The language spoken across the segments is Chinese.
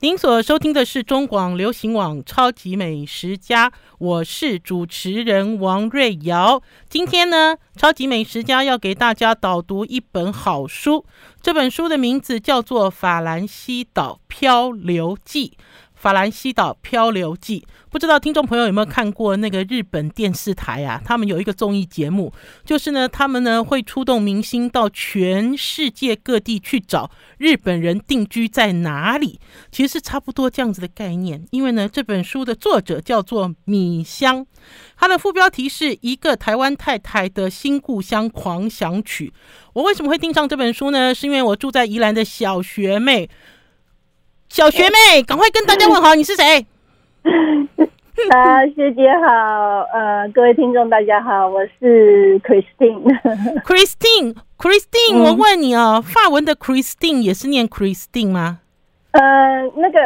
您所收听的是中广流行网《超级美食家》，我是主持人王瑞瑶。今天呢，《超级美食家》要给大家导读一本好书，这本书的名字叫做《法兰西岛漂流记》。法兰西岛漂流记，不知道听众朋友有没有看过那个日本电视台啊？他们有一个综艺节目，就是呢，他们呢会出动明星到全世界各地去找日本人定居在哪里。其实是差不多这样子的概念。因为呢，这本书的作者叫做米香，它的副标题是一个台湾太太的新故乡狂想曲。我为什么会订上这本书呢？是因为我住在宜兰的小学妹。小学妹，赶快跟大家问好，你是谁？啊，学姐好，呃，各位听众大家好，我是 Christine。Christine，Christine，、嗯、我问你哦，法文的 Christine 也是念 Christine 吗？呃，那个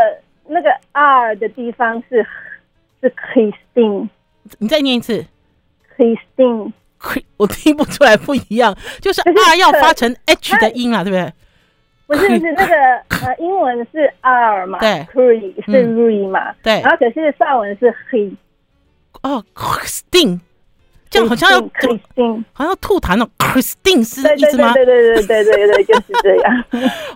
那个 R 的地方是是 Christine，你再念一次，Christine，我听不出来不一样，就是 R 要发成 H 的音啊，对不对？不是是那个呃，英文是 R 嘛，对，Cree 是 Re 嘛，对，然后可是法文是 He，哦，Christine，这样好像要 Christine，好像要吐痰了，Christine 是意思吗？对对对对对对对，就是这样。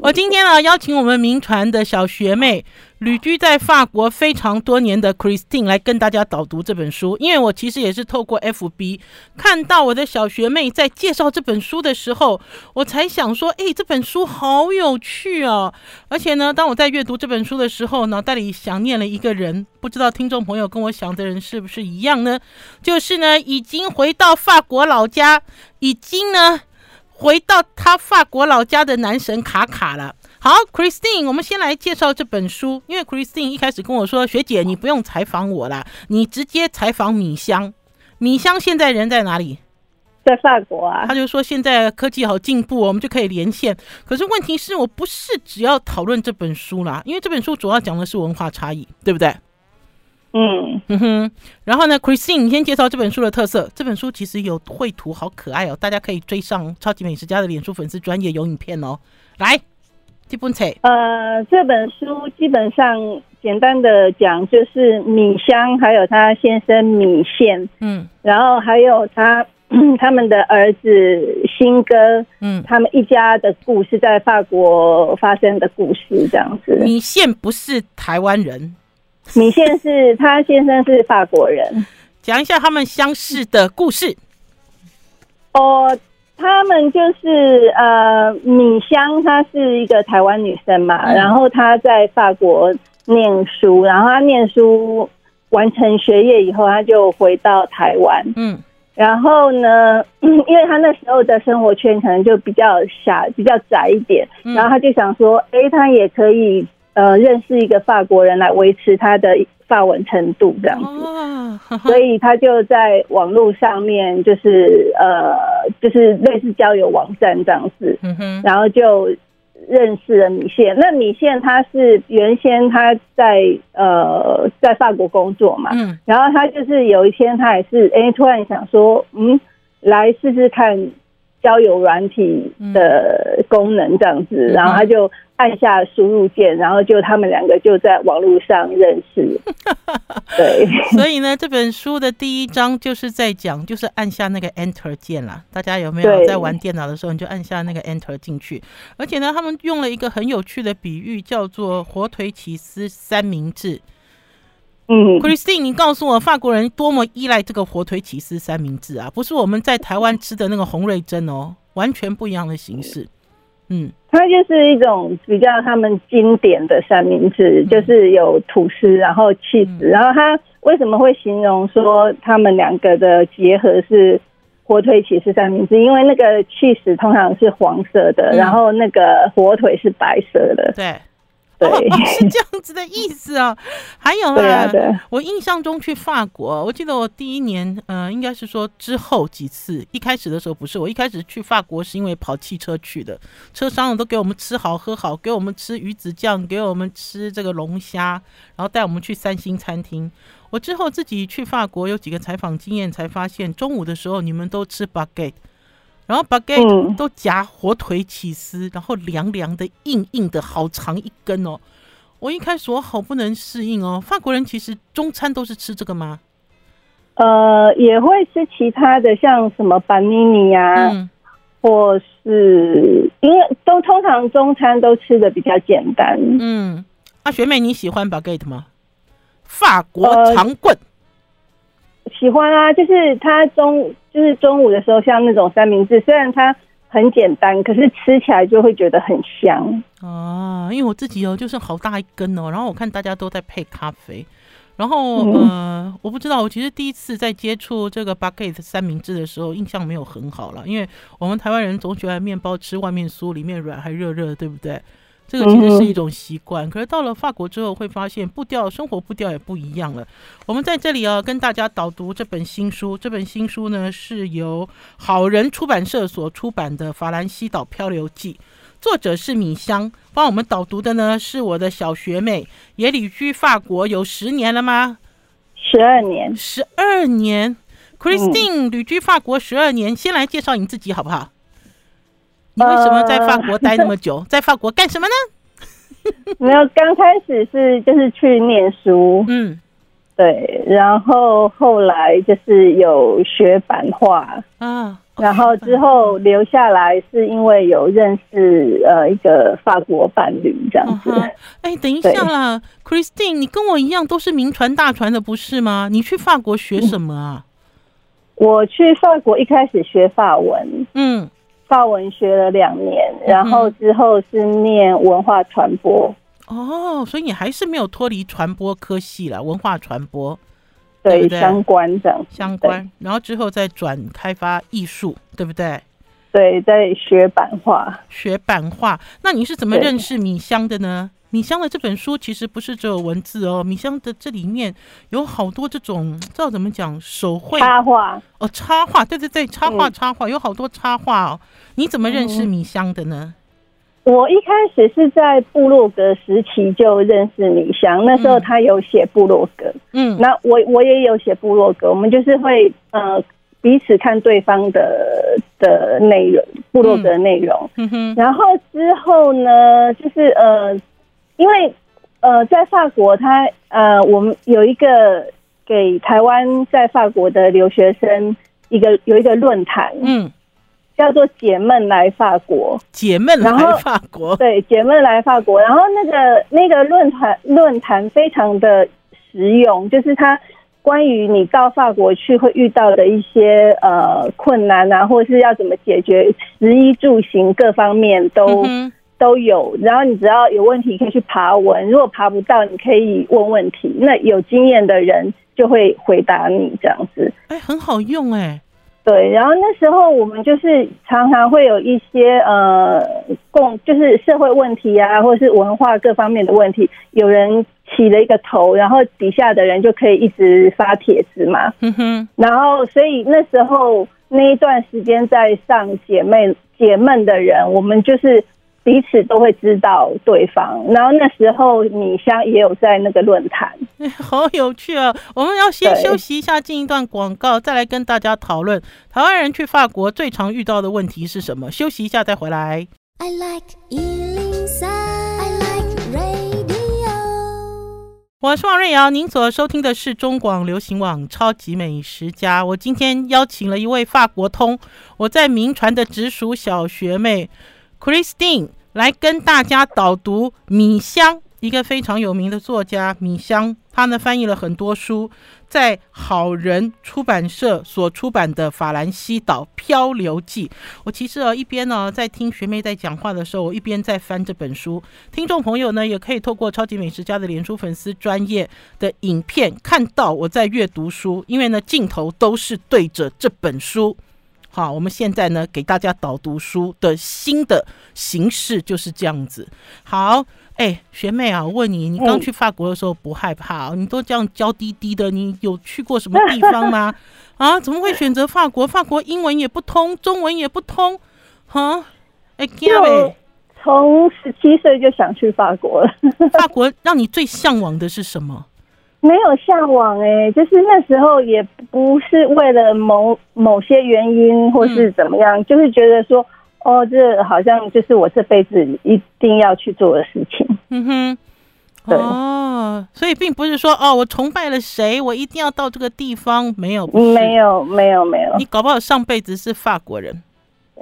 我今天呢，邀请我们铭传的小学妹。旅居在法国非常多年的 Christine 来跟大家导读这本书，因为我其实也是透过 FB 看到我的小学妹在介绍这本书的时候，我才想说，哎，这本书好有趣哦！而且呢，当我在阅读这本书的时候，脑袋里想念了一个人，不知道听众朋友跟我想的人是不是一样呢？就是呢，已经回到法国老家，已经呢回到他法国老家的男神卡卡了。好，Christine，我们先来介绍这本书。因为 Christine 一开始跟我说：“学姐，你不用采访我啦，你直接采访米香。米香现在人在哪里？在法国啊。”他就说：“现在科技好进步，我们就可以连线。可是问题是我不是只要讨论这本书啦，因为这本书主要讲的是文化差异，对不对？”嗯嗯哼。然后呢，Christine，你先介绍这本书的特色。这本书其实有绘图，好可爱哦，大家可以追上超级美食家的脸书粉丝专页有影片哦。来。这本书，呃，这本书基本上简单的讲，就是米香还有他先生米线，嗯，然后还有他 他们的儿子新哥，嗯，他们一家的故事，在法国发生的故事，这样子。米线不是台湾人，米线是他先生是法国人，讲一下他们相识的故事。哦。他们就是呃，米香，她是一个台湾女生嘛，嗯、然后她在法国念书，然后她念书完成学业以后，她就回到台湾。嗯，然后呢，因为她那时候的生活圈可能就比较狭、比较窄一点，然后她就想说，哎、欸，她也可以呃认识一个法国人来维持她的。法文程度这样子，所以他就在网络上面，就是呃，就是类似交友网站这样子，然后就认识了米线。那米线他是原先他在呃在法国工作嘛，然后他就是有一天他也是哎突然想说，嗯，来试试看交友软体的功能这样子，然后他就。按下输入键，然后就他们两个就在网络上认识。对，所以呢，这本书的第一章就是在讲，就是按下那个 Enter 键啦。大家有没有在玩电脑的时候，你就按下那个 Enter 进去？而且呢，他们用了一个很有趣的比喻，叫做火腿起司三明治。嗯，Christine，你告诉我，法国人多么依赖这个火腿起司三明治啊？不是我们在台湾吃的那个红瑞珍哦，完全不一样的形式。嗯，它就是一种比较他们经典的三明治，嗯、就是有吐司，然后起司，然后它为什么会形容说他们两个的结合是火腿起司三明治？因为那个起司通常是黄色的，嗯、然后那个火腿是白色的。对。对、哦，是这样子的意思啊。还有啊，我印象中去法国，我记得我第一年，呃，应该是说之后几次，一开始的时候不是，我一开始去法国是因为跑汽车去的，车商都给我们吃好喝好，给我们吃鱼子酱，给我们吃这个龙虾，然后带我们去三星餐厅。我之后自己去法国有几个采访经验，才发现中午的时候你们都吃 baguette。然后 baguette 都夹火腿起司，然后凉凉的、硬硬的，好长一根哦！我一开始我好不能适应哦。法国人其实中餐都是吃这个吗？呃，也会吃其他的，像什么班尼尼呀，嗯、或是因为都通常中餐都吃的比较简单。嗯，啊，学妹你喜欢 baguette 吗？法国长棍、呃，喜欢啊，就是它中就是中午的时候，像那种三明治，虽然它很简单，可是吃起来就会觉得很香啊。因为我自己哦，就是好大一根哦，然后我看大家都在配咖啡。然后，嗯、呃，我不知道，我其实第一次在接触这个 baguette 三明治的时候，印象没有很好了，因为我们台湾人总喜欢面包吃外面酥，里面软还热热，对不对？这个其实是一种习惯。可是到了法国之后，会发现步调、生活步调也不一样了。我们在这里啊，跟大家导读这本新书。这本新书呢，是由好人出版社所出版的《法兰西岛漂流记》。作者是米香，帮我们导读的呢是我的小学妹，也旅居法国有十年了吗？十二年，十二年。Christine 旅居法国十二年，先来介绍你自己好不好？你为什么在法国待那么久？在法国干什么呢？没有，刚开始是就是去念书，嗯，对，然后后来就是有学版画啊。然后之后留下来是因为有认识呃一个法国伴侣这样子。哎、uh-huh. 等一下啦，Christine，你跟我一样都是名传大传的不是吗？你去法国学什么啊？我去法国一开始学法文，嗯，法文学了两年，然后之后是念文化传播。哦，所以你还是没有脱离传播科系了，文化传播。对，对，对，相关这样相关，然后之后再转开发艺术，对不对？对，在学版画，学版画。那你是怎么认识米香的呢？对米香的这本书其实不是只有文字哦，米香的这里面有好多这种，知道怎么讲手绘插画哦，插画，对对对，插画插画，有好多插画哦。你怎么认识米香的呢？嗯我一开始是在部落格时期就认识米香，那时候他有写部落格，嗯，那我我也有写部落格，我们就是会呃彼此看对方的的内容，部落格的内容，嗯哼，然后之后呢，就是呃，因为呃在法国他，他呃我们有一个给台湾在法国的留学生一个有一个论坛，嗯。叫做解闷来法国，解闷来法国，对，解闷来法国。然后那个那个论坛论坛非常的实用，就是它关于你到法国去会遇到的一些呃困难啊，或者是要怎么解决，食衣住行各方面都、都有。然后你只要有问题可以去爬文，如果爬不到，你可以问问题，那有经验的人就会回答你这样子。哎，很好用哎、欸。对，然后那时候我们就是常常会有一些呃共，就是社会问题啊，或者是文化各方面的问题，有人起了一个头，然后底下的人就可以一直发帖子嘛。嗯哼。然后，所以那时候那一段时间在上姐妹解闷的人，我们就是。彼此都会知道对方，然后那时候米香也有在那个论坛，欸，好有趣啊！我们要先休息一下，进一段广告，再来跟大家讨论台湾人去法国最常遇到的问题是什么。休息一下再回来。I like 103, I like radio。我是王瑞瑶，您所收听的是中广流行网超级美食家。我今天邀请了一位法国通，我在民传的直属小学妹 Christine。来跟大家导读米香，一个非常有名的作家米香，他呢翻译了很多书，在好人出版社所出版的《法兰西岛漂流记》。我其实啊一边呢在听学妹在讲话的时候，我一边在翻这本书。听众朋友呢也可以透过超级美食家的脸书粉丝专业的影片看到我在阅读书，因为呢镜头都是对着这本书。好，我们现在呢给大家导读书的新的形式就是这样子。好，哎，学妹啊，我问你，你刚去法国的时候不害怕？你都这样娇滴滴的，你有去过什么地方吗？啊，怎么会选择法国？法国英文也不通，中文也不通，哈？哎，我从十七岁就想去法国了。法国让你最向往的是什么？没有向往哎、欸，就是那时候也不是为了某某些原因或是怎么样，嗯、就是觉得说，哦，这好像就是我这辈子一定要去做的事情。嗯哼，对哦，所以并不是说哦，我崇拜了谁，我一定要到这个地方，没有，没有，没有，没有。你搞不好上辈子是法国人。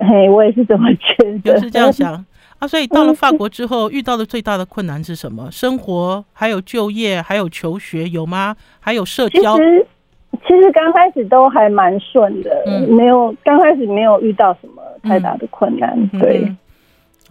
嘿，我也是这么觉得，就是这样想啊。所以到了法国之后，遇到的最大的困难是什么？生活，还有就业，还有求学，有吗？还有社交。其实刚开始都还蛮顺的，嗯、没有刚开始没有遇到什么太大的困难。嗯、对，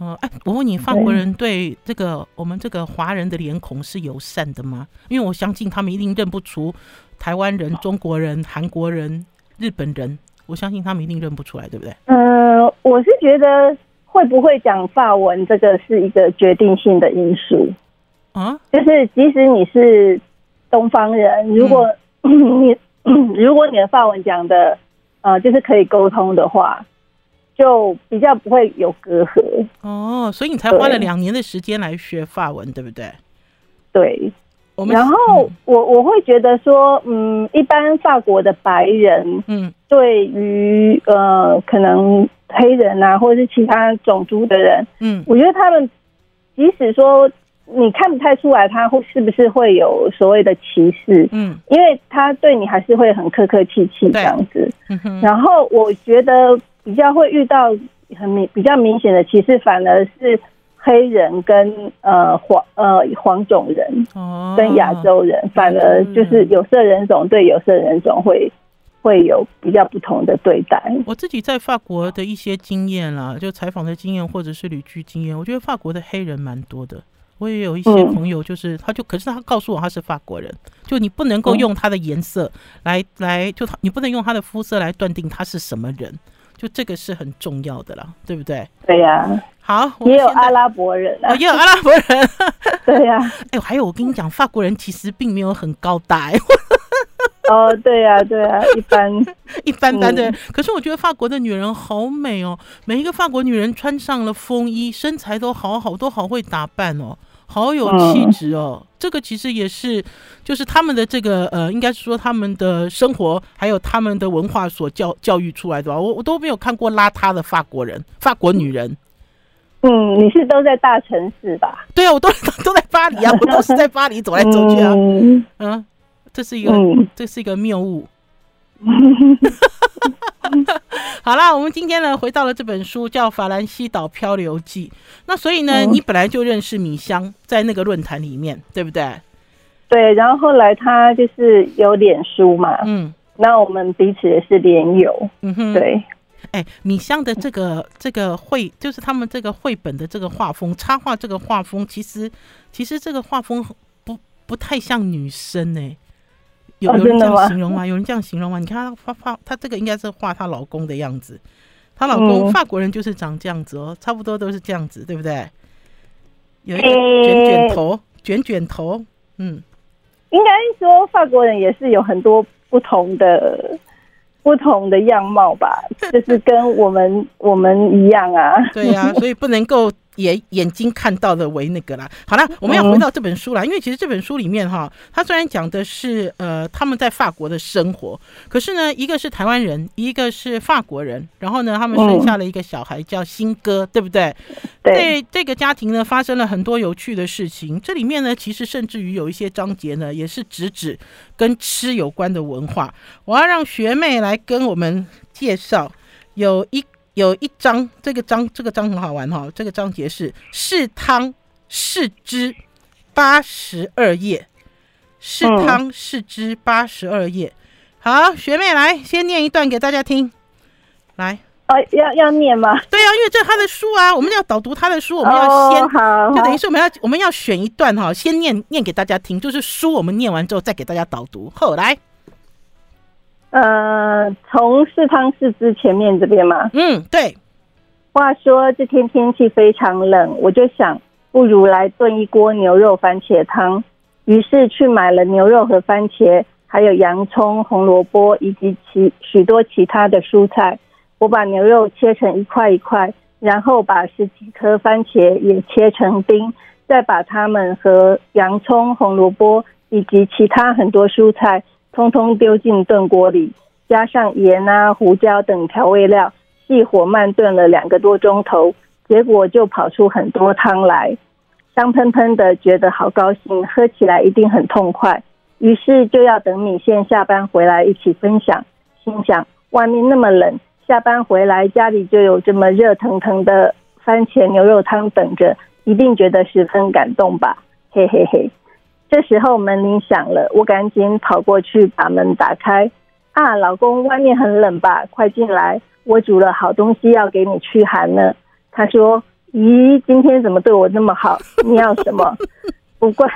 哦、嗯，哎、呃，我问你，法国人对这个我们这个华人的脸孔是友善的吗？因为我相信他们一定认不出台湾人、中国人、韩国人、日本人，我相信他们一定认不出来，对不对？嗯、呃，我是觉得会不会讲法文，这个是一个决定性的因素啊。就是即使你是东方人，如果、嗯、你。如果你的法文讲的，呃，就是可以沟通的话，就比较不会有隔阂。哦，所以你才花了两年的时间来学法文，对，对不对？对。我们然后我我会觉得说，嗯，一般法国的白人，嗯，对于呃，可能黑人啊，或者是其他种族的人，嗯，我觉得他们即使说。你看不太出来，他会是不是会有所谓的歧视？嗯，因为他对你还是会很客客气气这样子。嗯、然后我觉得比较会遇到很明比较明显的歧视，反而是黑人跟呃黄呃黄种人哦，跟亚洲人，哦、反而就是有色人种对有色人种会会有比较不同的对待。我自己在法国的一些经验啦，就采访的经验或者是旅居经验，我觉得法国的黑人蛮多的。我也有一些朋友，就是他就可是他告诉我他是法国人，就你不能够用他的颜色来来，就他你不能用他的肤色来断定他是什么人，就这个是很重要的啦，对不对？对呀。好，也有阿拉伯人啊，也有阿拉伯人。对呀。哎，还有我跟你讲，法国人其实并没有很高大。哦，对呀，对呀，一般 一般般的。可是我觉得法国的女人好美哦，每一个法国女人穿上了风衣，身材都好好，都好会打扮哦。好有气质哦，嗯、这个其实也是，就是他们的这个呃，应该是说他们的生活还有他们的文化所教教育出来的吧。我我都没有看过邋遢的法国人，法国女人。嗯，你是都在大城市吧？对啊，我都 都在巴黎啊，我都是在巴黎走来走去啊。嗯，嗯，这是一个，嗯、这是一个谬误。好啦，我们今天呢回到了这本书，叫《法兰西岛漂流记》。那所以呢，嗯、你本来就认识米香，在那个论坛里面，对不对？对，然后后来他就是有脸书嘛，嗯，那我们彼此也是连友，嗯哼，对。哎，米香的这个这个绘，就是他们这个绘本的这个画风，插画这个画风，其实其实这个画风不不太像女生呢、欸。有有人这样形容吗？有人这样形容吗？你看她画画，她这个应该是画她老公的样子。她老公法国人就是长这样子哦，差不多都是这样子，对不对？有一个卷卷头，卷卷头，嗯，应该说法国人也是有很多不同的不同的样貌吧，就是跟我们我们一样啊。对呀、啊，所以不能够。眼眼睛看到的为那个啦。好了，我们要回到这本书啦，因为其实这本书里面哈，它虽然讲的是呃他们在法国的生活，可是呢，一个是台湾人，一个是法国人，然后呢，他们生下了一个小孩叫新哥，对不对？对，这个家庭呢发生了很多有趣的事情。这里面呢，其实甚至于有一些章节呢，也是直指跟吃有关的文化。我要让学妹来跟我们介绍，有一。有一章，这个章这个章很好玩哈，这个章节是试汤试汁八十二页，试汤试汁八十二页。好，学妹来先念一段给大家听，来，哦，要要念吗？对啊，因为这是他的书啊，我们要导读他的书，我们要先，好，就等于是我们要我们要选一段哈，先念念给大家听，就是书我们念完之后再给大家导读。后，来。呃，从四汤四汁前面这边嘛，嗯，对。话说这天天气非常冷，我就想，不如来炖一锅牛肉番茄汤。于是去买了牛肉和番茄，还有洋葱、红萝卜以及其许多其他的蔬菜。我把牛肉切成一块一块，然后把十几颗番茄也切成丁，再把它们和洋葱、红萝卜以及其他很多蔬菜。通通丢进炖锅里，加上盐啊、胡椒等调味料，细火慢炖了两个多钟头，结果就跑出很多汤来。香喷喷的，觉得好高兴，喝起来一定很痛快。于是就要等米线下班回来一起分享。心想外面那么冷，下班回来家里就有这么热腾腾的番茄牛肉汤等着，一定觉得十分感动吧？嘿嘿嘿。这时候门铃响了，我赶紧跑过去把门打开。啊，老公，外面很冷吧？快进来，我煮了好东西要给你驱寒呢。他说：“咦，今天怎么对我那么好？你要什么？” 不怪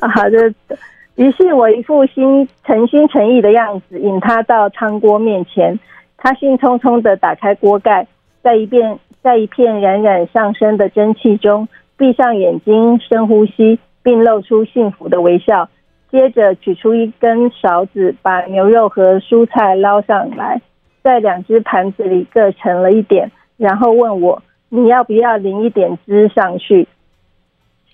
他。好的。于是我一副心诚心诚意的样子，引他到汤锅面前。他兴冲冲的打开锅盖，在一片在一片冉冉上升的蒸汽中，闭上眼睛，深呼吸，并露出幸福的微笑。接着取出一根勺子，把牛肉和蔬菜捞上来，在两只盘子里各盛了一点，然后问我：“你要不要淋一点汁上去？”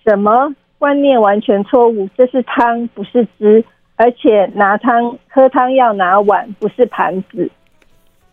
什么？观念完全错误，这是汤，不是汁，而且拿汤喝汤要拿碗，不是盘子。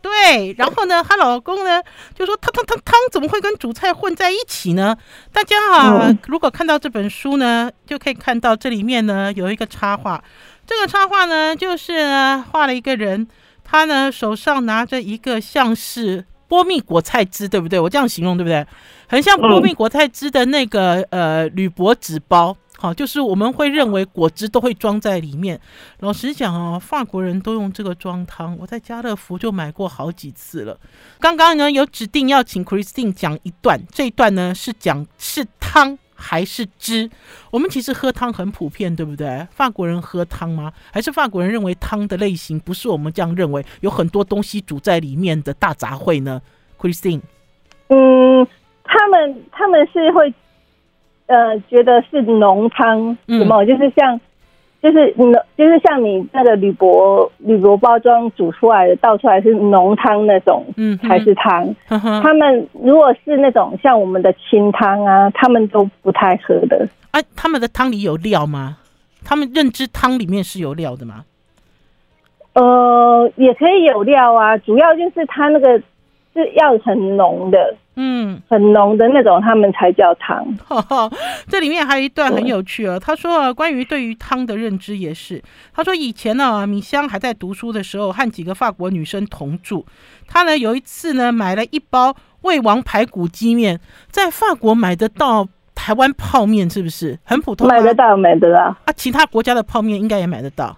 对，然后呢，她老公呢就说：“汤汤汤汤怎么会跟主菜混在一起呢？”大家啊，嗯、如果看到这本书呢，就可以看到这里面呢有一个插画，这个插画呢就是呢画了一个人，他呢手上拿着一个像是。波蜜果菜汁对不对？我这样形容对不对？很像波蜜果菜汁的那个、嗯、呃铝箔纸包，好，就是我们会认为果汁都会装在里面。老实讲哦，法国人都用这个装汤，我在家乐福就买过好几次了。刚刚呢有指定要请 Christine 讲一段，这一段呢是讲是汤。还是汁？我们其实喝汤很普遍，对不对？法国人喝汤吗？还是法国人认为汤的类型不是我们这样认为，有很多东西煮在里面的大杂烩呢？Christine，嗯，他们他们是会呃觉得是浓汤，什么、嗯、就是像。就是你，就是像你那个铝箔铝箔包装煮出来的，倒出来是浓汤那种，嗯，才是汤。嗯、他们如果是那种像我们的清汤啊，他们都不太喝的。啊，他们的汤里有料吗？他们认知汤里面是有料的吗？呃，也可以有料啊，主要就是它那个是要很浓的。嗯，很浓的那种，他们才叫汤。这里面还有一段很有趣哦。他说啊，关于对于汤的认知也是。他说以前呢，米香还在读书的时候，和几个法国女生同住。他呢有一次呢买了一包味王排骨鸡面，在法国买得到台湾泡面是不是很普通？买得到，买得到。啊，其他国家的泡面应该也买得到。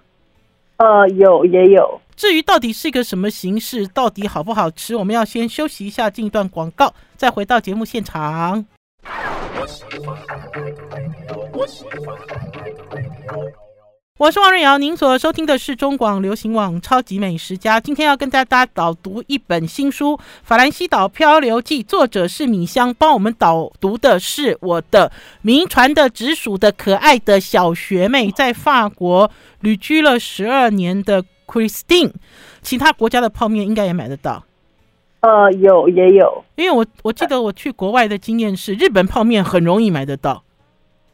呃，有也有。至于到底是一个什么形式，到底好不好吃，我们要先休息一下，进一段广告，再回到节目现场。我是王瑞瑶，您所收听的是中广流行网《超级美食家》。今天要跟大家导读一本新书《法兰西岛漂流记》，作者是米香，帮我们导读的是我的名传的直属的可爱的小学妹，在法国旅居了十二年的 Christine。其他国家的泡面应该也买得到。呃，有也有，因为我我记得我去国外的经验是，日本泡面很容易买得到。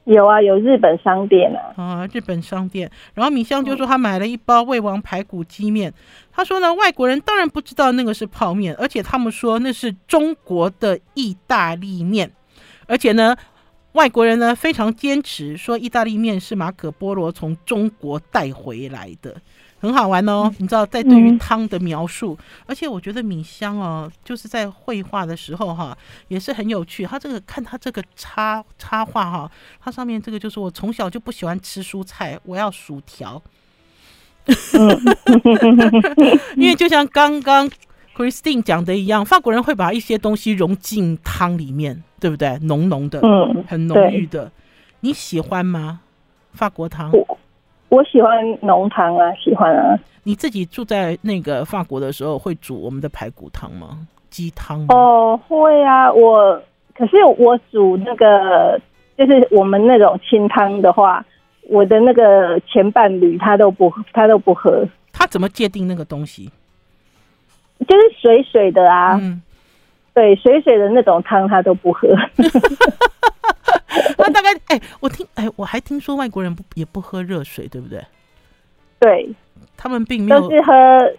有啊，有日本商店啊。啊，日本商店。然后米香就说他买了一包味王排骨鸡面。他说呢，外国人当然不知道那个是泡面，而且他们说那是中国的意大利面。而且呢，外国人呢非常坚持说意大利面是马可波罗从中国带回来的。很好玩哦，你知道，在对于汤的描述，嗯、而且我觉得米香哦，就是在绘画的时候哈，也是很有趣。他这个看他这个插插画哈，它上面这个就是我从小就不喜欢吃蔬菜，我要薯条。因为就像刚刚 Christine 讲的一样，法国人会把一些东西融进汤里面，对不对？浓浓的，嗯，很浓郁的。你喜欢吗？法国汤？我喜欢浓汤啊，喜欢啊。你自己住在那个法国的时候，会煮我们的排骨汤吗？鸡汤？哦，会啊。我可是我煮那个，就是我们那种清汤的话，我的那个前伴侣他都不，他都不喝。他怎么界定那个东西？就是水水的啊。嗯。对，水水的那种汤他都不喝。那大概哎、欸，我听哎、欸，我还听说外国人不也不喝热水，对不对？对，他们并没有都是喝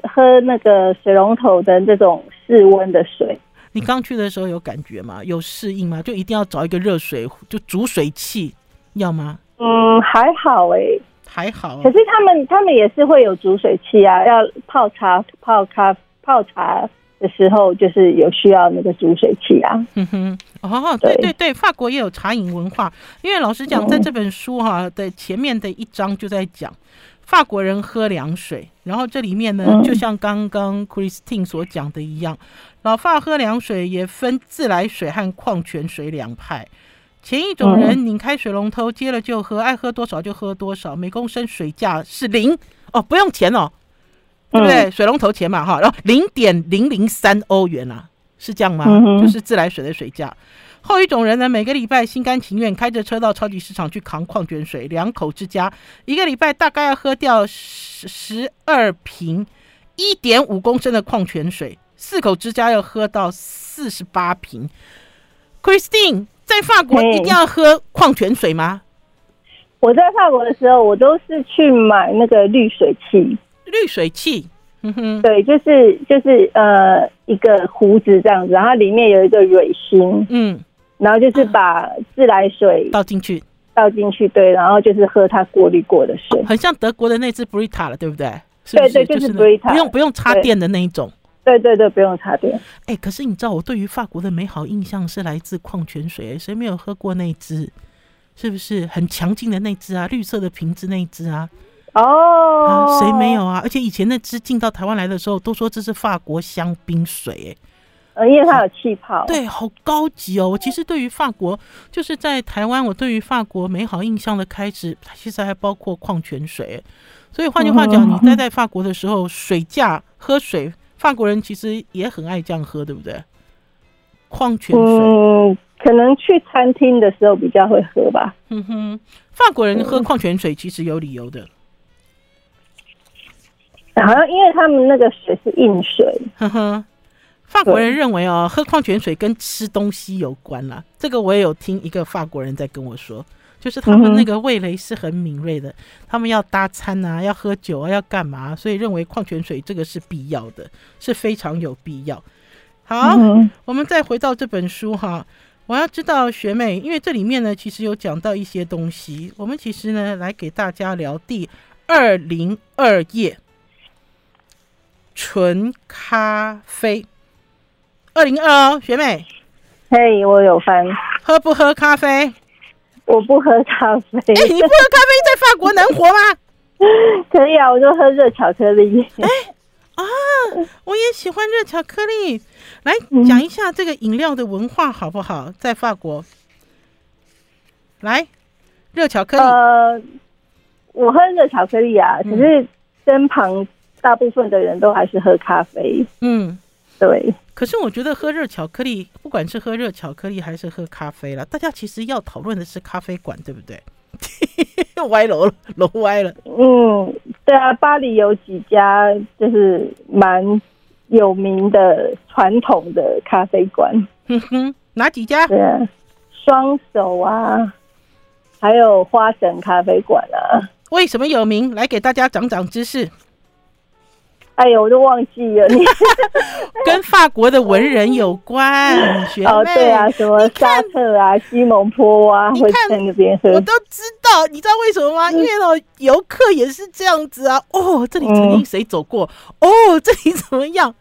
喝那个水龙头的这种室温的水。你刚去的时候有感觉吗？有适应吗？就一定要找一个热水，就煮水器，要吗？嗯，还好哎、欸，还好。可是他们他们也是会有煮水器啊，要泡茶、泡咖、泡茶的时候，就是有需要那个煮水器啊。嗯哼，哦，对对对，法国也有茶饮文化。因为老实讲，在这本书哈的前面的一章就在讲。法国人喝凉水，然后这里面呢，就像刚刚 Christine 所讲的一样，老法喝凉水也分自来水和矿泉水两派。前一种人拧开水龙头接了就喝，爱喝多少就喝多少，每公升水价是零哦，不用钱哦，对不对？水龙头钱嘛哈，然后零点零零三欧元啊，是这样吗？就是自来水的水价。后一种人呢，每个礼拜心甘情愿开着车到超级市场去扛矿泉水，两口之家一个礼拜大概要喝掉十十二瓶一点五公升的矿泉水，四口之家要喝到四十八瓶。Christine 在法国一定要喝矿泉水吗？我在法国的时候，我都是去买那个滤水器。滤水器，对，就是就是呃一个壶子这样子，然后里面有一个蕊芯，嗯。然后就是把自来水倒进去，倒进去，对，然后就是喝它过滤过的水，很像德国的那只 Brita 了，对不对？对对，就是 Brita，不用不用插电的那一种。对对对，不用插电。哎，可是你知道，我对于法国的美好印象是来自矿泉水。谁没有喝过那支？是不是很强劲的那只啊？绿色的瓶子那只啊？哦，谁没有啊？而且以前那只进到台湾来的时候，都说这是法国香槟水，哎。呃，因为它有气泡，对，好高级哦。我其实对于法国，就是在台湾，我对于法国美好印象的开始，其实还包括矿泉水。所以换句话讲，你待在法国的时候，水价喝水，法国人其实也很爱这样喝，对不对？矿泉水，嗯，可能去餐厅的时候比较会喝吧。嗯哼，法国人喝矿泉水其实有理由的，好像因为他们那个水是硬水。呵呵。法国人认为哦，喝矿泉水跟吃东西有关啦。这个我也有听一个法国人在跟我说，就是他们那个味蕾是很敏锐的，他们要搭餐啊，要喝酒啊，要干嘛，所以认为矿泉水这个是必要的，是非常有必要。好，我们再回到这本书哈，我要知道学妹，因为这里面呢其实有讲到一些东西，我们其实呢来给大家聊第二零二页，纯咖啡。二零二哦，学妹，嘿，hey, 我有翻。喝不喝咖啡？我不喝咖啡。哎、欸，你不喝咖啡在法国能活吗？可以啊，我就喝热巧克力。哎、欸、啊，我也喜欢热巧克力。来讲一下这个饮料的文化好不好？在法国，来热巧克力。呃，我喝热巧克力啊，可是身旁大部分的人都还是喝咖啡。嗯。对，可是我觉得喝热巧克力，不管是喝热巧克力还是喝咖啡啦，大家其实要讨论的是咖啡馆，对不对？歪楼了，楼歪了。嗯，对啊，巴黎有几家就是蛮有名的传统的咖啡馆。哼哼，哪几家？对啊，双手啊，还有花神咖啡馆啊。为什么有名？来给大家长长知识。哎呦，我都忘记了，你 跟法国的文人有关，学妹哦，对啊，什么沙特啊、西蒙坡啊，会在那边喝，我都知道，你知道为什么吗？嗯、因为哦，游客也是这样子啊。哦，这里曾经谁走过？嗯、哦，这里怎么样？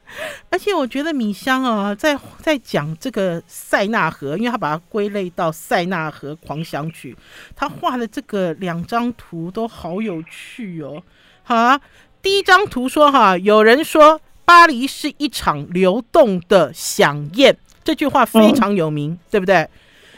而且我觉得米香啊，在在讲这个塞纳河，因为他把它归类到塞纳河狂想曲，他画的这个两张图都好有趣哦，好啊。第一张图说哈，有人说巴黎是一场流动的响宴，这句话非常有名，嗯、对不对？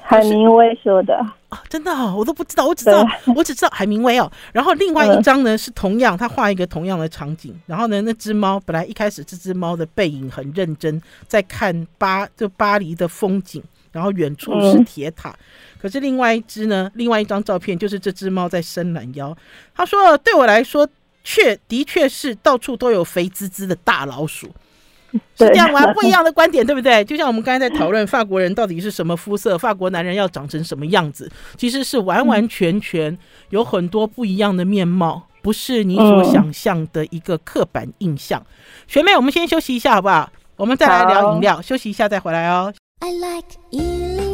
海明威说的真的、哦，我都不知道，我只知道我只知道海明威哦。然后另外一张呢是同样，他画一个同样的场景，然后呢那只猫本来一开始这只猫的背影很认真，在看巴就巴黎的风景，然后远处是铁塔，嗯、可是另外一只呢，另外一张照片就是这只猫在伸懒腰。他说对我来说。确的确是到处都有肥滋滋的大老鼠，是这样吗？不一样的观点，对不对？就像我们刚才在讨论法国人到底是什么肤色，法国男人要长成什么样子，其实是完完全全有很多不一样的面貌，不是你所想象的一个刻板印象。学妹，我们先休息一下好不好？我们再来聊饮料，休息一下再回来哦。I like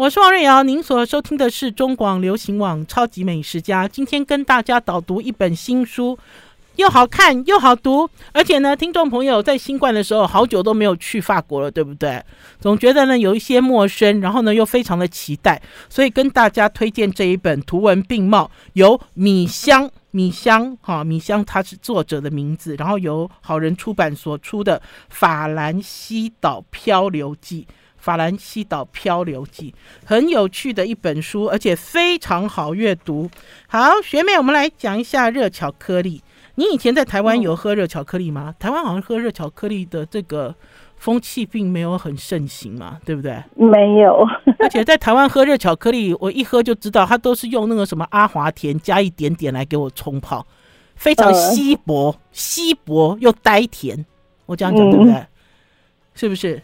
我是王瑞瑶，您所收听的是中广流行网超级美食家。今天跟大家导读一本新书。又好看又好读，而且呢，听众朋友在新冠的时候，好久都没有去法国了，对不对？总觉得呢有一些陌生，然后呢又非常的期待，所以跟大家推荐这一本图文并茂，由米香米香哈米香，它是作者的名字，然后由好人出版所出的《法兰西岛漂流记》。《法兰西岛漂流记》很有趣的一本书，而且非常好阅读。好，学妹，我们来讲一下热巧克力。你以前在台湾有喝热巧克力吗？嗯、台湾好像喝热巧克力的这个风气并没有很盛行嘛，对不对？没有。而且在台湾喝热巧克力，我一喝就知道，它都是用那个什么阿华田加一点点来给我冲泡，非常稀薄、呃、稀薄又呆甜。我这样讲对不对？嗯、是不是？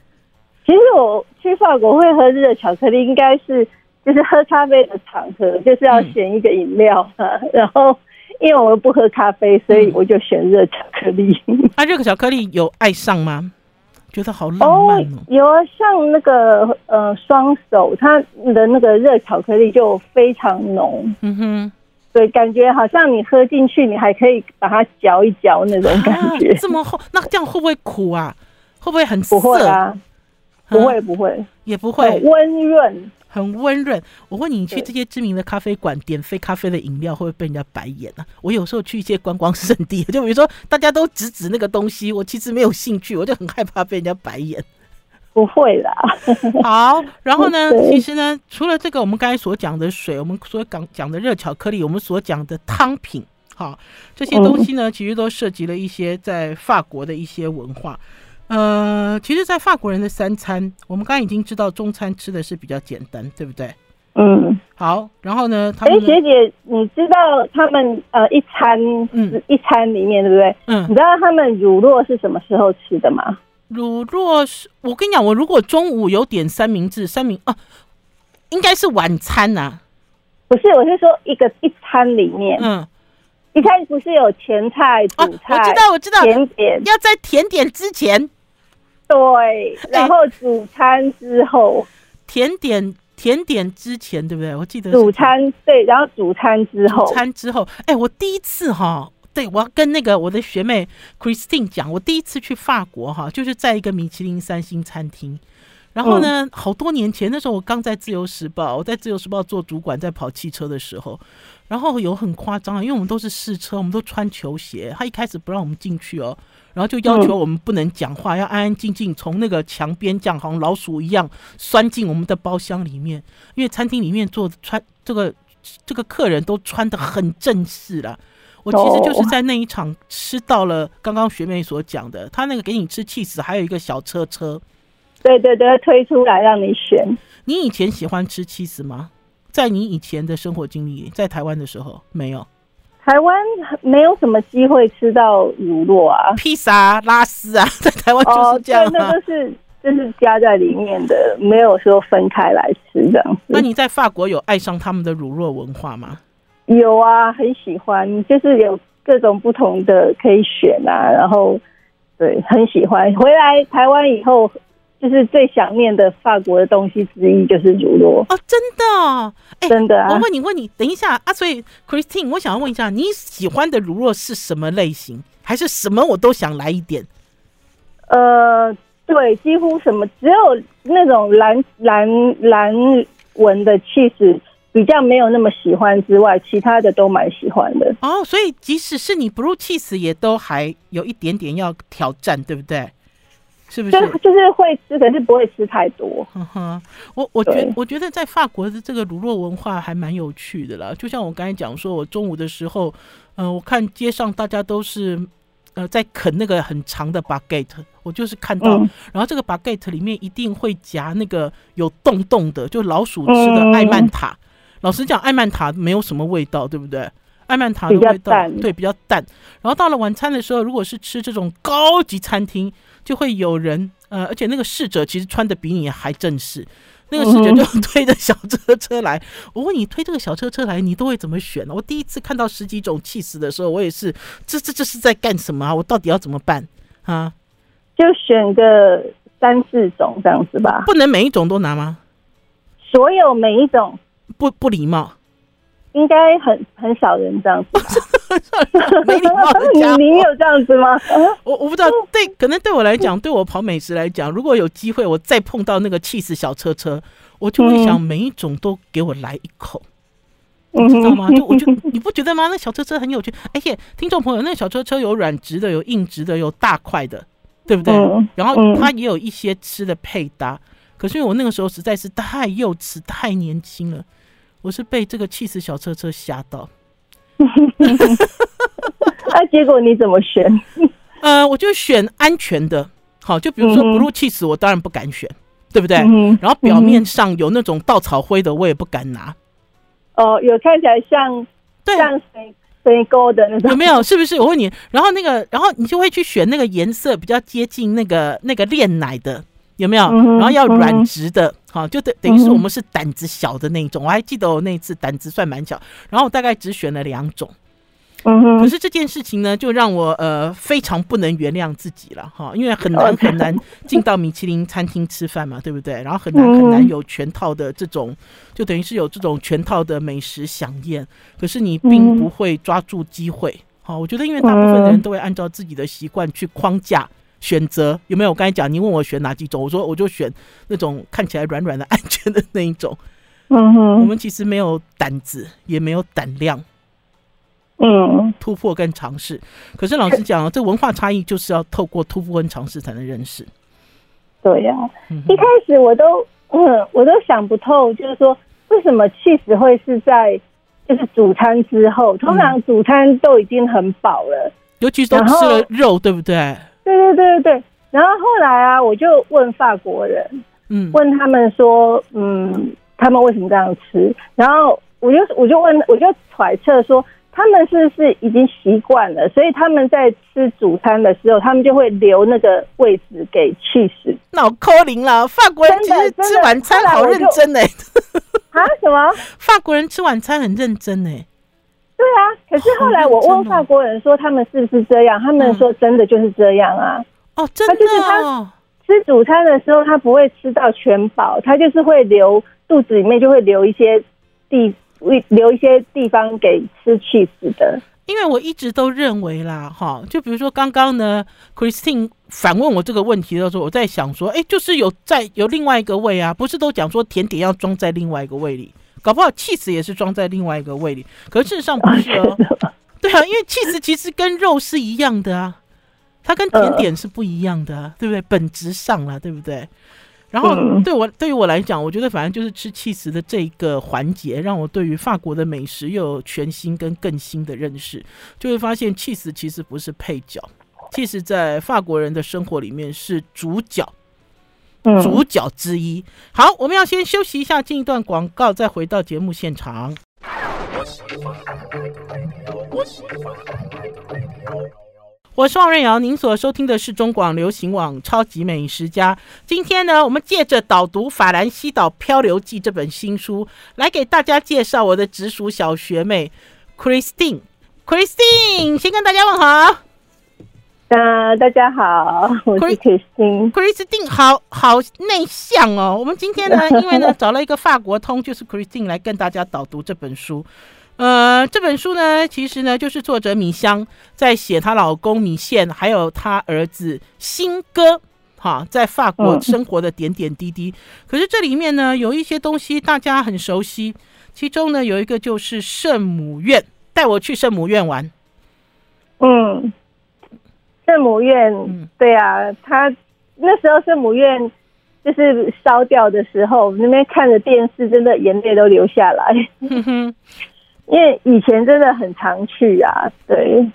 其实我去法国会喝热巧克力，应该是 就是喝咖啡的场合，就是要选一个饮料、嗯、然后。因为我们不喝咖啡，所以我就选热巧克力。啊，热巧克力有爱上吗？觉得好浪漫哦。有啊，像那个呃双手，它的那个热巧克力就非常浓。嗯哼，对，感觉好像你喝进去，你还可以把它嚼一嚼那种感觉。啊、这么厚，那这样会不会苦啊？会不会很涩？不会啊，不会不会，也不会，温润。很温润。我问你，你去这些知名的咖啡馆点非咖啡的饮料，会不会被人家白眼呢、啊？我有时候去一些观光圣地，就比如说大家都指指那个东西，我其实没有兴趣，我就很害怕被人家白眼。不会啦。好，然后呢，其实呢，除了这个我们刚才所讲的水，我们所讲讲的热巧克力，我们所讲的汤品，好，这些东西呢，其实都涉及了一些在法国的一些文化。呃，其实，在法国人的三餐，我们刚刚已经知道中餐吃的是比较简单，对不对？嗯，好。然后呢，他们哎，学姐，你知道他们呃一餐嗯一餐里面对不对？嗯，你知道他们乳酪是什么时候吃的吗？乳酪是，我跟你讲，我如果中午有点三明治，三明啊，应该是晚餐呐、啊。不是，我是说一个一餐里面，嗯。一餐不是有前菜、主菜？哦，我知道，我知道，甜点要在甜点之前。对，然后主餐之后，甜点甜点之前，对不对？我记得主餐对，然后主餐之后，主餐之后，哎，我第一次哈，对，我要跟那个我的学妹 Christine 讲，我第一次去法国哈，就是在一个米其林三星餐厅，然后呢，好多年前，那时候我刚在自由时报，我在自由时报做主管，在跑汽车的时候，然后有很夸张啊，因为我们都是试车，我们都穿球鞋，他一开始不让我们进去哦。然后就要求我们不能讲话，要安安静静从那个墙边这样，好像老鼠一样钻进我们的包厢里面。因为餐厅里面坐穿这个这个客人都穿得很正式了。我其实就是在那一场吃到了刚刚学妹所讲的，他那个给你吃气死，还有一个小车车。对对对，推出来让你选。你以前喜欢吃起司吗？在你以前的生活经历，在台湾的时候没有。台湾没有什么机会吃到乳酪啊，披萨、拉丝啊，在台湾就是这样、啊。哦，那都是就是加在里面的，没有说分开来吃这样子。那你在法国有爱上他们的乳酪文化吗？有啊，很喜欢，就是有各种不同的可以选啊，然后对，很喜欢。回来台湾以后。就是最想念的法国的东西之一，就是乳酪哦，真的，欸、真的、啊。我问你，问你，等一下啊，所以 Christine，我想要问一下，你喜欢的乳酪是什么类型？还是什么我都想来一点？呃，对，几乎什么，只有那种蓝蓝蓝纹的气质比较没有那么喜欢之外，其他的都蛮喜欢的。哦，所以即使是你 blue cheese 也都还有一点点要挑战，对不对？是不是？就就是会吃，可是不会吃太多。嗯哼，我我觉得我觉得在法国的这个乳酪文化还蛮有趣的啦。就像我刚才讲说，我中午的时候，嗯、呃，我看街上大家都是呃在啃那个很长的 baguette，我就是看到，嗯、然后这个 baguette 里面一定会夹那个有洞洞的，就老鼠吃的艾曼塔。嗯、老实讲，艾曼塔没有什么味道，对不对？艾曼塔的味道对，比较淡。然后到了晚餐的时候，如果是吃这种高级餐厅。就会有人，呃，而且那个侍者其实穿的比你还正式，那个侍者就 推着小车车来。我问你，推这个小车车来，你都会怎么选呢？我第一次看到十几种气死的时候，我也是，这这这是在干什么啊？我到底要怎么办啊？就选个三四种这样子吧。不能每一种都拿吗？所有每一种不不礼貌。应该很很少人这样子吧，没礼貌的你你有这样子吗？我我不知道，对，可能对我来讲，对我跑美食来讲，如果有机会我再碰到那个气死小车车，我就会想每一种都给我来一口，嗯、你知道吗？就我就你不觉得吗？那小车车很有趣，而且听众朋友，那小车车有软直的，有硬直的，有大块的，对不对？嗯、然后它也有一些吃的配搭，可是因为我那个时候实在是太幼稚、太年轻了。我是被这个气死小车车吓到，那、啊、结果你怎么选？呃，我就选安全的，好，就比如说 blue cheese，我当然不敢选，对不对？嗯、然后表面上有那种稻草灰的，我也不敢拿。哦，有看起来像对像水水沟的那种，有没有？是不是？我问你，然后那个，然后你就会去选那个颜色比较接近那个那个炼奶的。有没有？然后要软直的，好，就等等于是我们是胆子小的那一种。我还记得我那一次胆子算蛮小，然后我大概只选了两种。可是这件事情呢，就让我呃非常不能原谅自己了哈，因为很难很难进到米其林餐厅吃饭嘛，对不对？然后很难很难有全套的这种，就等于是有这种全套的美食飨宴。可是你并不会抓住机会，好，我觉得因为大部分的人都会按照自己的习惯去框架。选择有没有？我刚才讲，你问我选哪几种，我说我就选那种看起来软软的、安全的那一种。嗯哼，我们其实没有胆子，也没有胆量，嗯，突破跟尝试。可是老实讲，这文化差异就是要透过突破跟尝试才能认识。对呀、一开始我都嗯，我都想不透，就是说为什么气死会是在就是主餐之后？通常主餐都已经很饱了，尤其是都吃了肉，对不对？对对对对对，然后后来啊，我就问法国人，嗯，问他们说，嗯，他们为什么这样吃？然后我就我就问，我就揣测说，他们是不是已经习惯了，所以他们在吃主餐的时候，他们就会留那个位置给起司。脑壳灵了，法国人其实吃晚餐好认真哎，啊什么？法国人吃晚餐很认真哎。对啊，可是后来我问法国人说他们是不是这样，他们说真的就是这样啊。哦，真的。他就是他吃主餐的时候，他不会吃到全饱，他就是会留肚子里面就会留一些地，留一些地方给吃起司的。因为我一直都认为啦，哈，就比如说刚刚呢，Christine 反问我这个问题的时候，我在想说，哎，就是有在有另外一个胃啊，不是都讲说甜点要装在另外一个胃里。搞不好气死也是装在另外一个胃里，可是事实上不是哦。对啊，因为气死其实跟肉是一样的啊，它跟甜点是不一样的啊，对不对？本质上啦，对不对？然后对我对于我来讲，我觉得反正就是吃气死的这个环节，让我对于法国的美食又有全新跟更新的认识，就会发现气死其实不是配角，起司在法国人的生活里面是主角。主角之一。好，我们要先休息一下，进一段广告，再回到节目现场。我是王瑞瑶，您所收听的是中广流行网《超级美食家》。今天呢，我们借着导读《法兰西岛漂流记》这本新书，来给大家介绍我的直属小学妹 Christine。Christine，先跟大家问好。呃，大家好，我是 Christine。Christine 好好内向哦。我们今天呢，因为呢找了一个法国通，就是 Christine 来跟大家导读这本书。呃，这本书呢，其实呢就是作者米香在写她老公米线，还有她儿子新哥，哈，在法国生活的点点滴滴。可是这里面呢有一些东西大家很熟悉，其中呢有一个就是圣母院，带我去圣母院玩。嗯。圣母院，对啊，他那时候圣母院就是烧掉的时候，我那边看着电视，真的眼泪都流下来。因为以前真的很常去啊。对，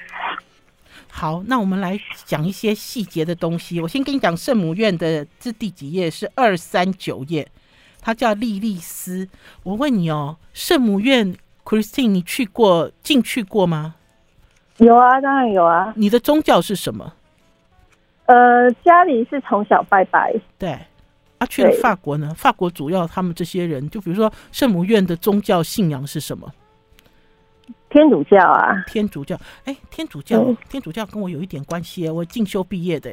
好，那我们来讲一些细节的东西。我先跟你讲圣母院的这第几页？是二三九页。它叫莉莉丝。我问你哦，圣母院，Christine，你去过进去过吗？有啊，当然有啊。你的宗教是什么？呃，家里是从小拜拜。对，啊，去了法国呢？法国主要他们这些人，就比如说圣母院的宗教信仰是什么？天主教啊，天主教。哎，天主教，嗯天主教跟我有一点关系，我进修毕业的。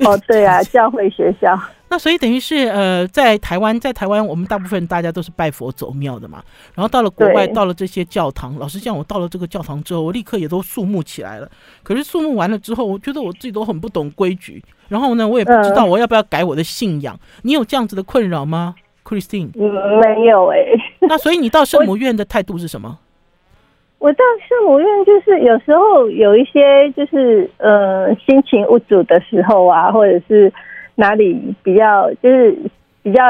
哦，对啊，教会学校。那所以等于是呃，在台湾，在台湾，我们大部分大家都是拜佛走庙的嘛。然后到了国外，到了这些教堂，老实讲，我到了这个教堂之后，我立刻也都肃穆起来了。可是肃穆完了之后，我觉得我自己都很不懂规矩。然后呢，我也不知道我要不要改我的信仰。呃、你有这样子的困扰吗，Christine？嗯，没有哎、欸。那所以你到圣母院的态度是什么？我到圣母院就是有时候有一些就是呃心情无主的时候啊，或者是哪里比较就是比较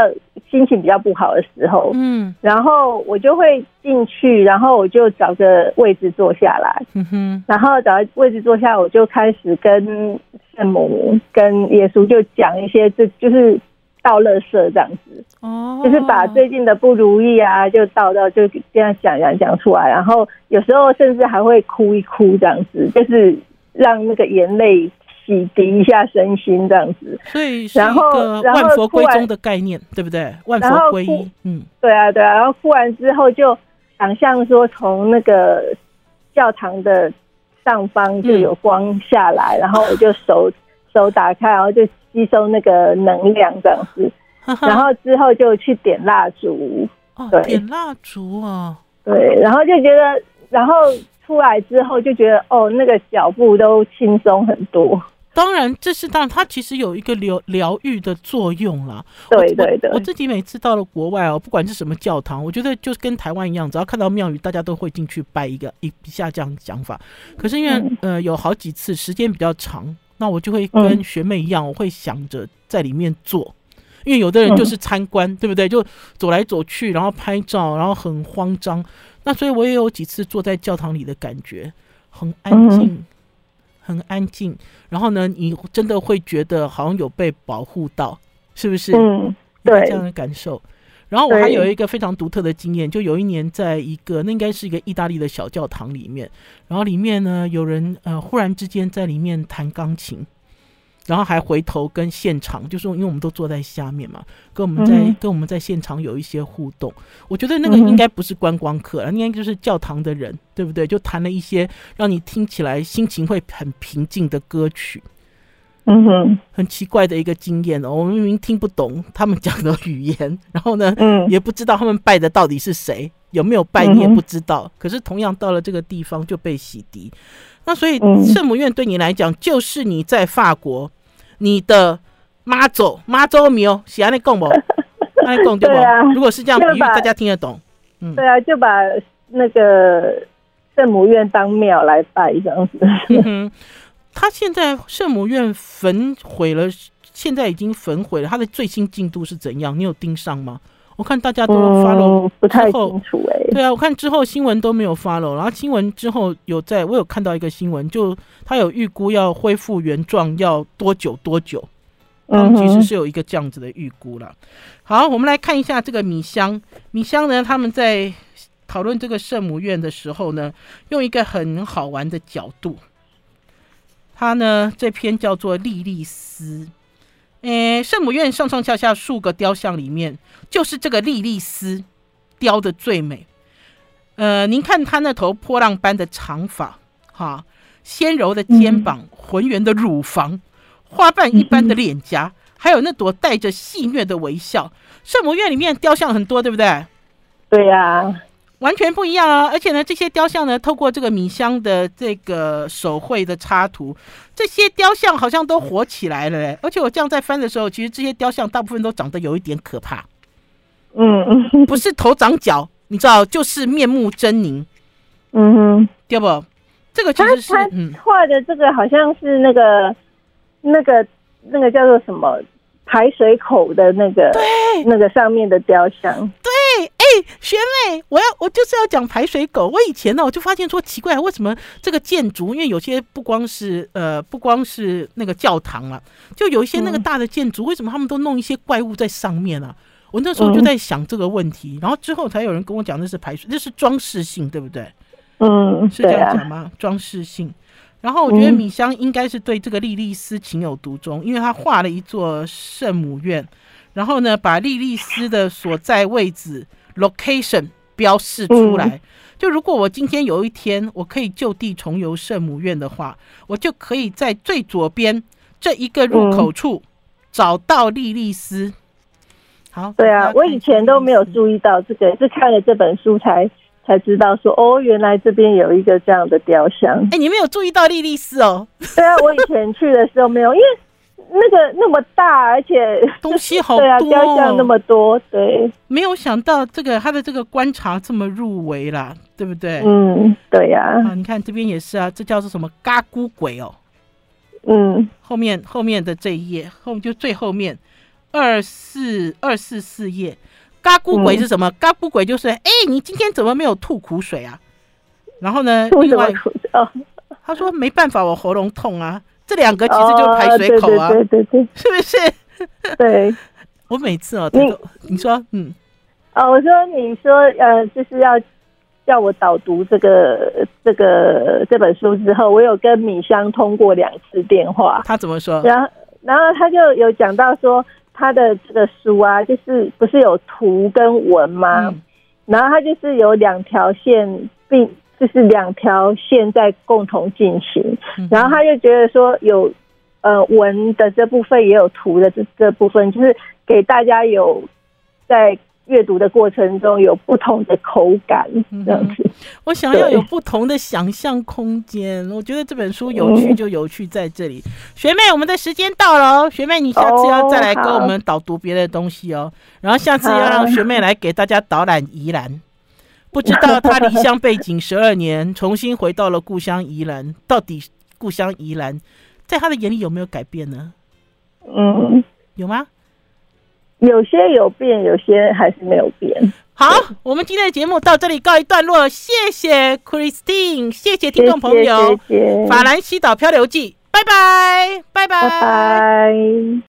心情比较不好的时候，嗯，然后我就会进去，然后我就找个位置坐下来，嗯哼，然后找个位置坐下，我就开始跟圣母跟耶稣就讲一些，这就是。倒垃圾这样子，哦，就是把最近的不如意啊，就倒到就这样讲讲讲出来，然后有时候甚至还会哭一哭这样子，就是让那个眼泪洗涤一下身心这样子。所以是一个万佛归宗的概念，对不对？万佛归一，嗯，对啊，对啊。然后哭完之后，就想象说从那个教堂的上方就有光下来，嗯、然后我就手手打开，然后就。吸收那个能量这样子，然后之后就去点蜡烛，对，点蜡烛啊，对，然后就觉得，然后出来之后就觉得，哦，那个脚步都轻松很多。当然，这是当然，它其实有一个疗疗愈的作用啦。对对对，我自己每次到了国外哦，不管是什么教堂，我觉得就跟台湾一样，只要看到庙宇，大家都会进去拜一个一一下这样讲法。可是因为、嗯、呃有好几次时间比较长。那我就会跟学妹一样，我会想着在里面做，因为有的人就是参观，对不对？就走来走去，然后拍照，然后很慌张。那所以我也有几次坐在教堂里的感觉，很安静，很安静。然后呢，你真的会觉得好像有被保护到，是不是？嗯，对，这样的感受。然后我还有一个非常独特的经验，就有一年在一个那应该是一个意大利的小教堂里面，然后里面呢有人呃忽然之间在里面弹钢琴，然后还回头跟现场，就是因为我们都坐在下面嘛，跟我们在、嗯、跟我们在现场有一些互动。我觉得那个应该不是观光客，应该就是教堂的人，对不对？就弹了一些让你听起来心情会很平静的歌曲。嗯哼，很奇怪的一个经验哦，我们明明听不懂他们讲的语言，然后呢，嗯，也不知道他们拜的到底是谁，有没有拜你也不知道。可是同样到了这个地方就被洗涤，那所以圣母院对你来讲就是你在法国，你的妈祖妈祖庙，喜欢你讲不？爱讲对吧？如果是这样比喻，大家听得懂。嗯，对啊，就把那个圣母院当庙来拜这样子。嗯他现在圣母院焚毁了，现在已经焚毁了。他的最新进度是怎样？你有盯上吗？我看大家都 follow，、嗯、不太清楚哎、欸。对啊，我看之后新闻都没有 follow，然后新闻之后有在，我有看到一个新闻，就他有预估要恢复原状要多久多久。嗯，其实是有一个这样子的预估了。好，我们来看一下这个米香。米香呢，他们在讨论这个圣母院的时候呢，用一个很好玩的角度。他呢，这篇叫做《莉莉丝》。诶，圣母院上上下下数个雕像里面，就是这个莉莉丝雕的最美。呃，您看她那头波浪般的长发，哈，纤柔的肩膀，浑圆的乳房，花瓣一般的脸颊，还有那朵带着戏谑的微笑。圣母院里面雕像很多，对不对？对呀。完全不一样啊！而且呢，这些雕像呢，透过这个米香的这个手绘的插图，这些雕像好像都活起来了嘞。而且我这样在翻的时候，其实这些雕像大部分都长得有一点可怕。嗯嗯，不是头长脚，你知道，就是面目狰狞。嗯哼，对不？这个其实是他画的这个好像是那个那个那个叫做什么排水口的那个，对，那个上面的雕像，对。学妹，我要我就是要讲排水狗。我以前呢，我就发现说奇怪，为什么这个建筑，因为有些不光是呃，不光是那个教堂啊，就有一些那个大的建筑，为什么他们都弄一些怪物在上面啊？我那时候就在想这个问题，然后之后才有人跟我讲那是排水，那是装饰性，对不对？嗯，是这样讲吗？装饰性。然后我觉得米香应该是对这个莉莉丝情有独钟，因为他画了一座圣母院。然后呢，把莉莉丝的所在位置 location 标示出来。嗯、就如果我今天有一天我可以就地重游圣母院的话，我就可以在最左边这一个入口处找到莉莉丝。嗯、好，对啊，我以前都没有注意到这个，是看了这本书才才知道说，哦，原来这边有一个这样的雕像。哎，你没有注意到莉莉丝哦？对啊，我以前去的时候没有，因为。那个那么大，而且 东西好多，对啊，雕像那么多，对，没有想到这个他的这个观察这么入围啦，对不对？嗯，对呀。啊，你看这边也是啊，这叫做什么嘎咕鬼哦？嗯，后面后面的这一页，后面就最后面二四二四四页，嘎咕鬼是什么？嘎咕鬼就是，哎，你今天怎么没有吐苦水啊？然后呢，另外他说没办法，我喉咙痛啊。这两个其实就是排水口啊，对对对，是不是？对，我每次哦，你你说，嗯，哦，我说你说，呃，就是要叫我导读这个这个这本书之后，我有跟米香通过两次电话，他怎么说？然后然后他就有讲到说，他的这个书啊，就是不是有图跟文吗？嗯、然后他就是有两条线并。就是两条线在共同进行，然后他就觉得说有呃文的这部分也有图的这这部分，就是给大家有在阅读的过程中有不同的口感这样子。我想要有不同的想象空间，我觉得这本书有趣就有趣在这里。学妹，我们的时间到了哦，学妹你下次要再来跟我们导读别的东西哦，然后下次要让学妹来给大家导览宜兰。不知道他离乡背井十二年，重新回到了故乡宜兰，到底故乡宜兰在他的眼里有没有改变呢？嗯，有吗？有些有变，有些还是没有变。好，我们今天的节目到这里告一段落，谢谢 Christine，谢谢听众朋友，谢谢《法兰西岛漂流记》，拜拜，拜拜。拜拜。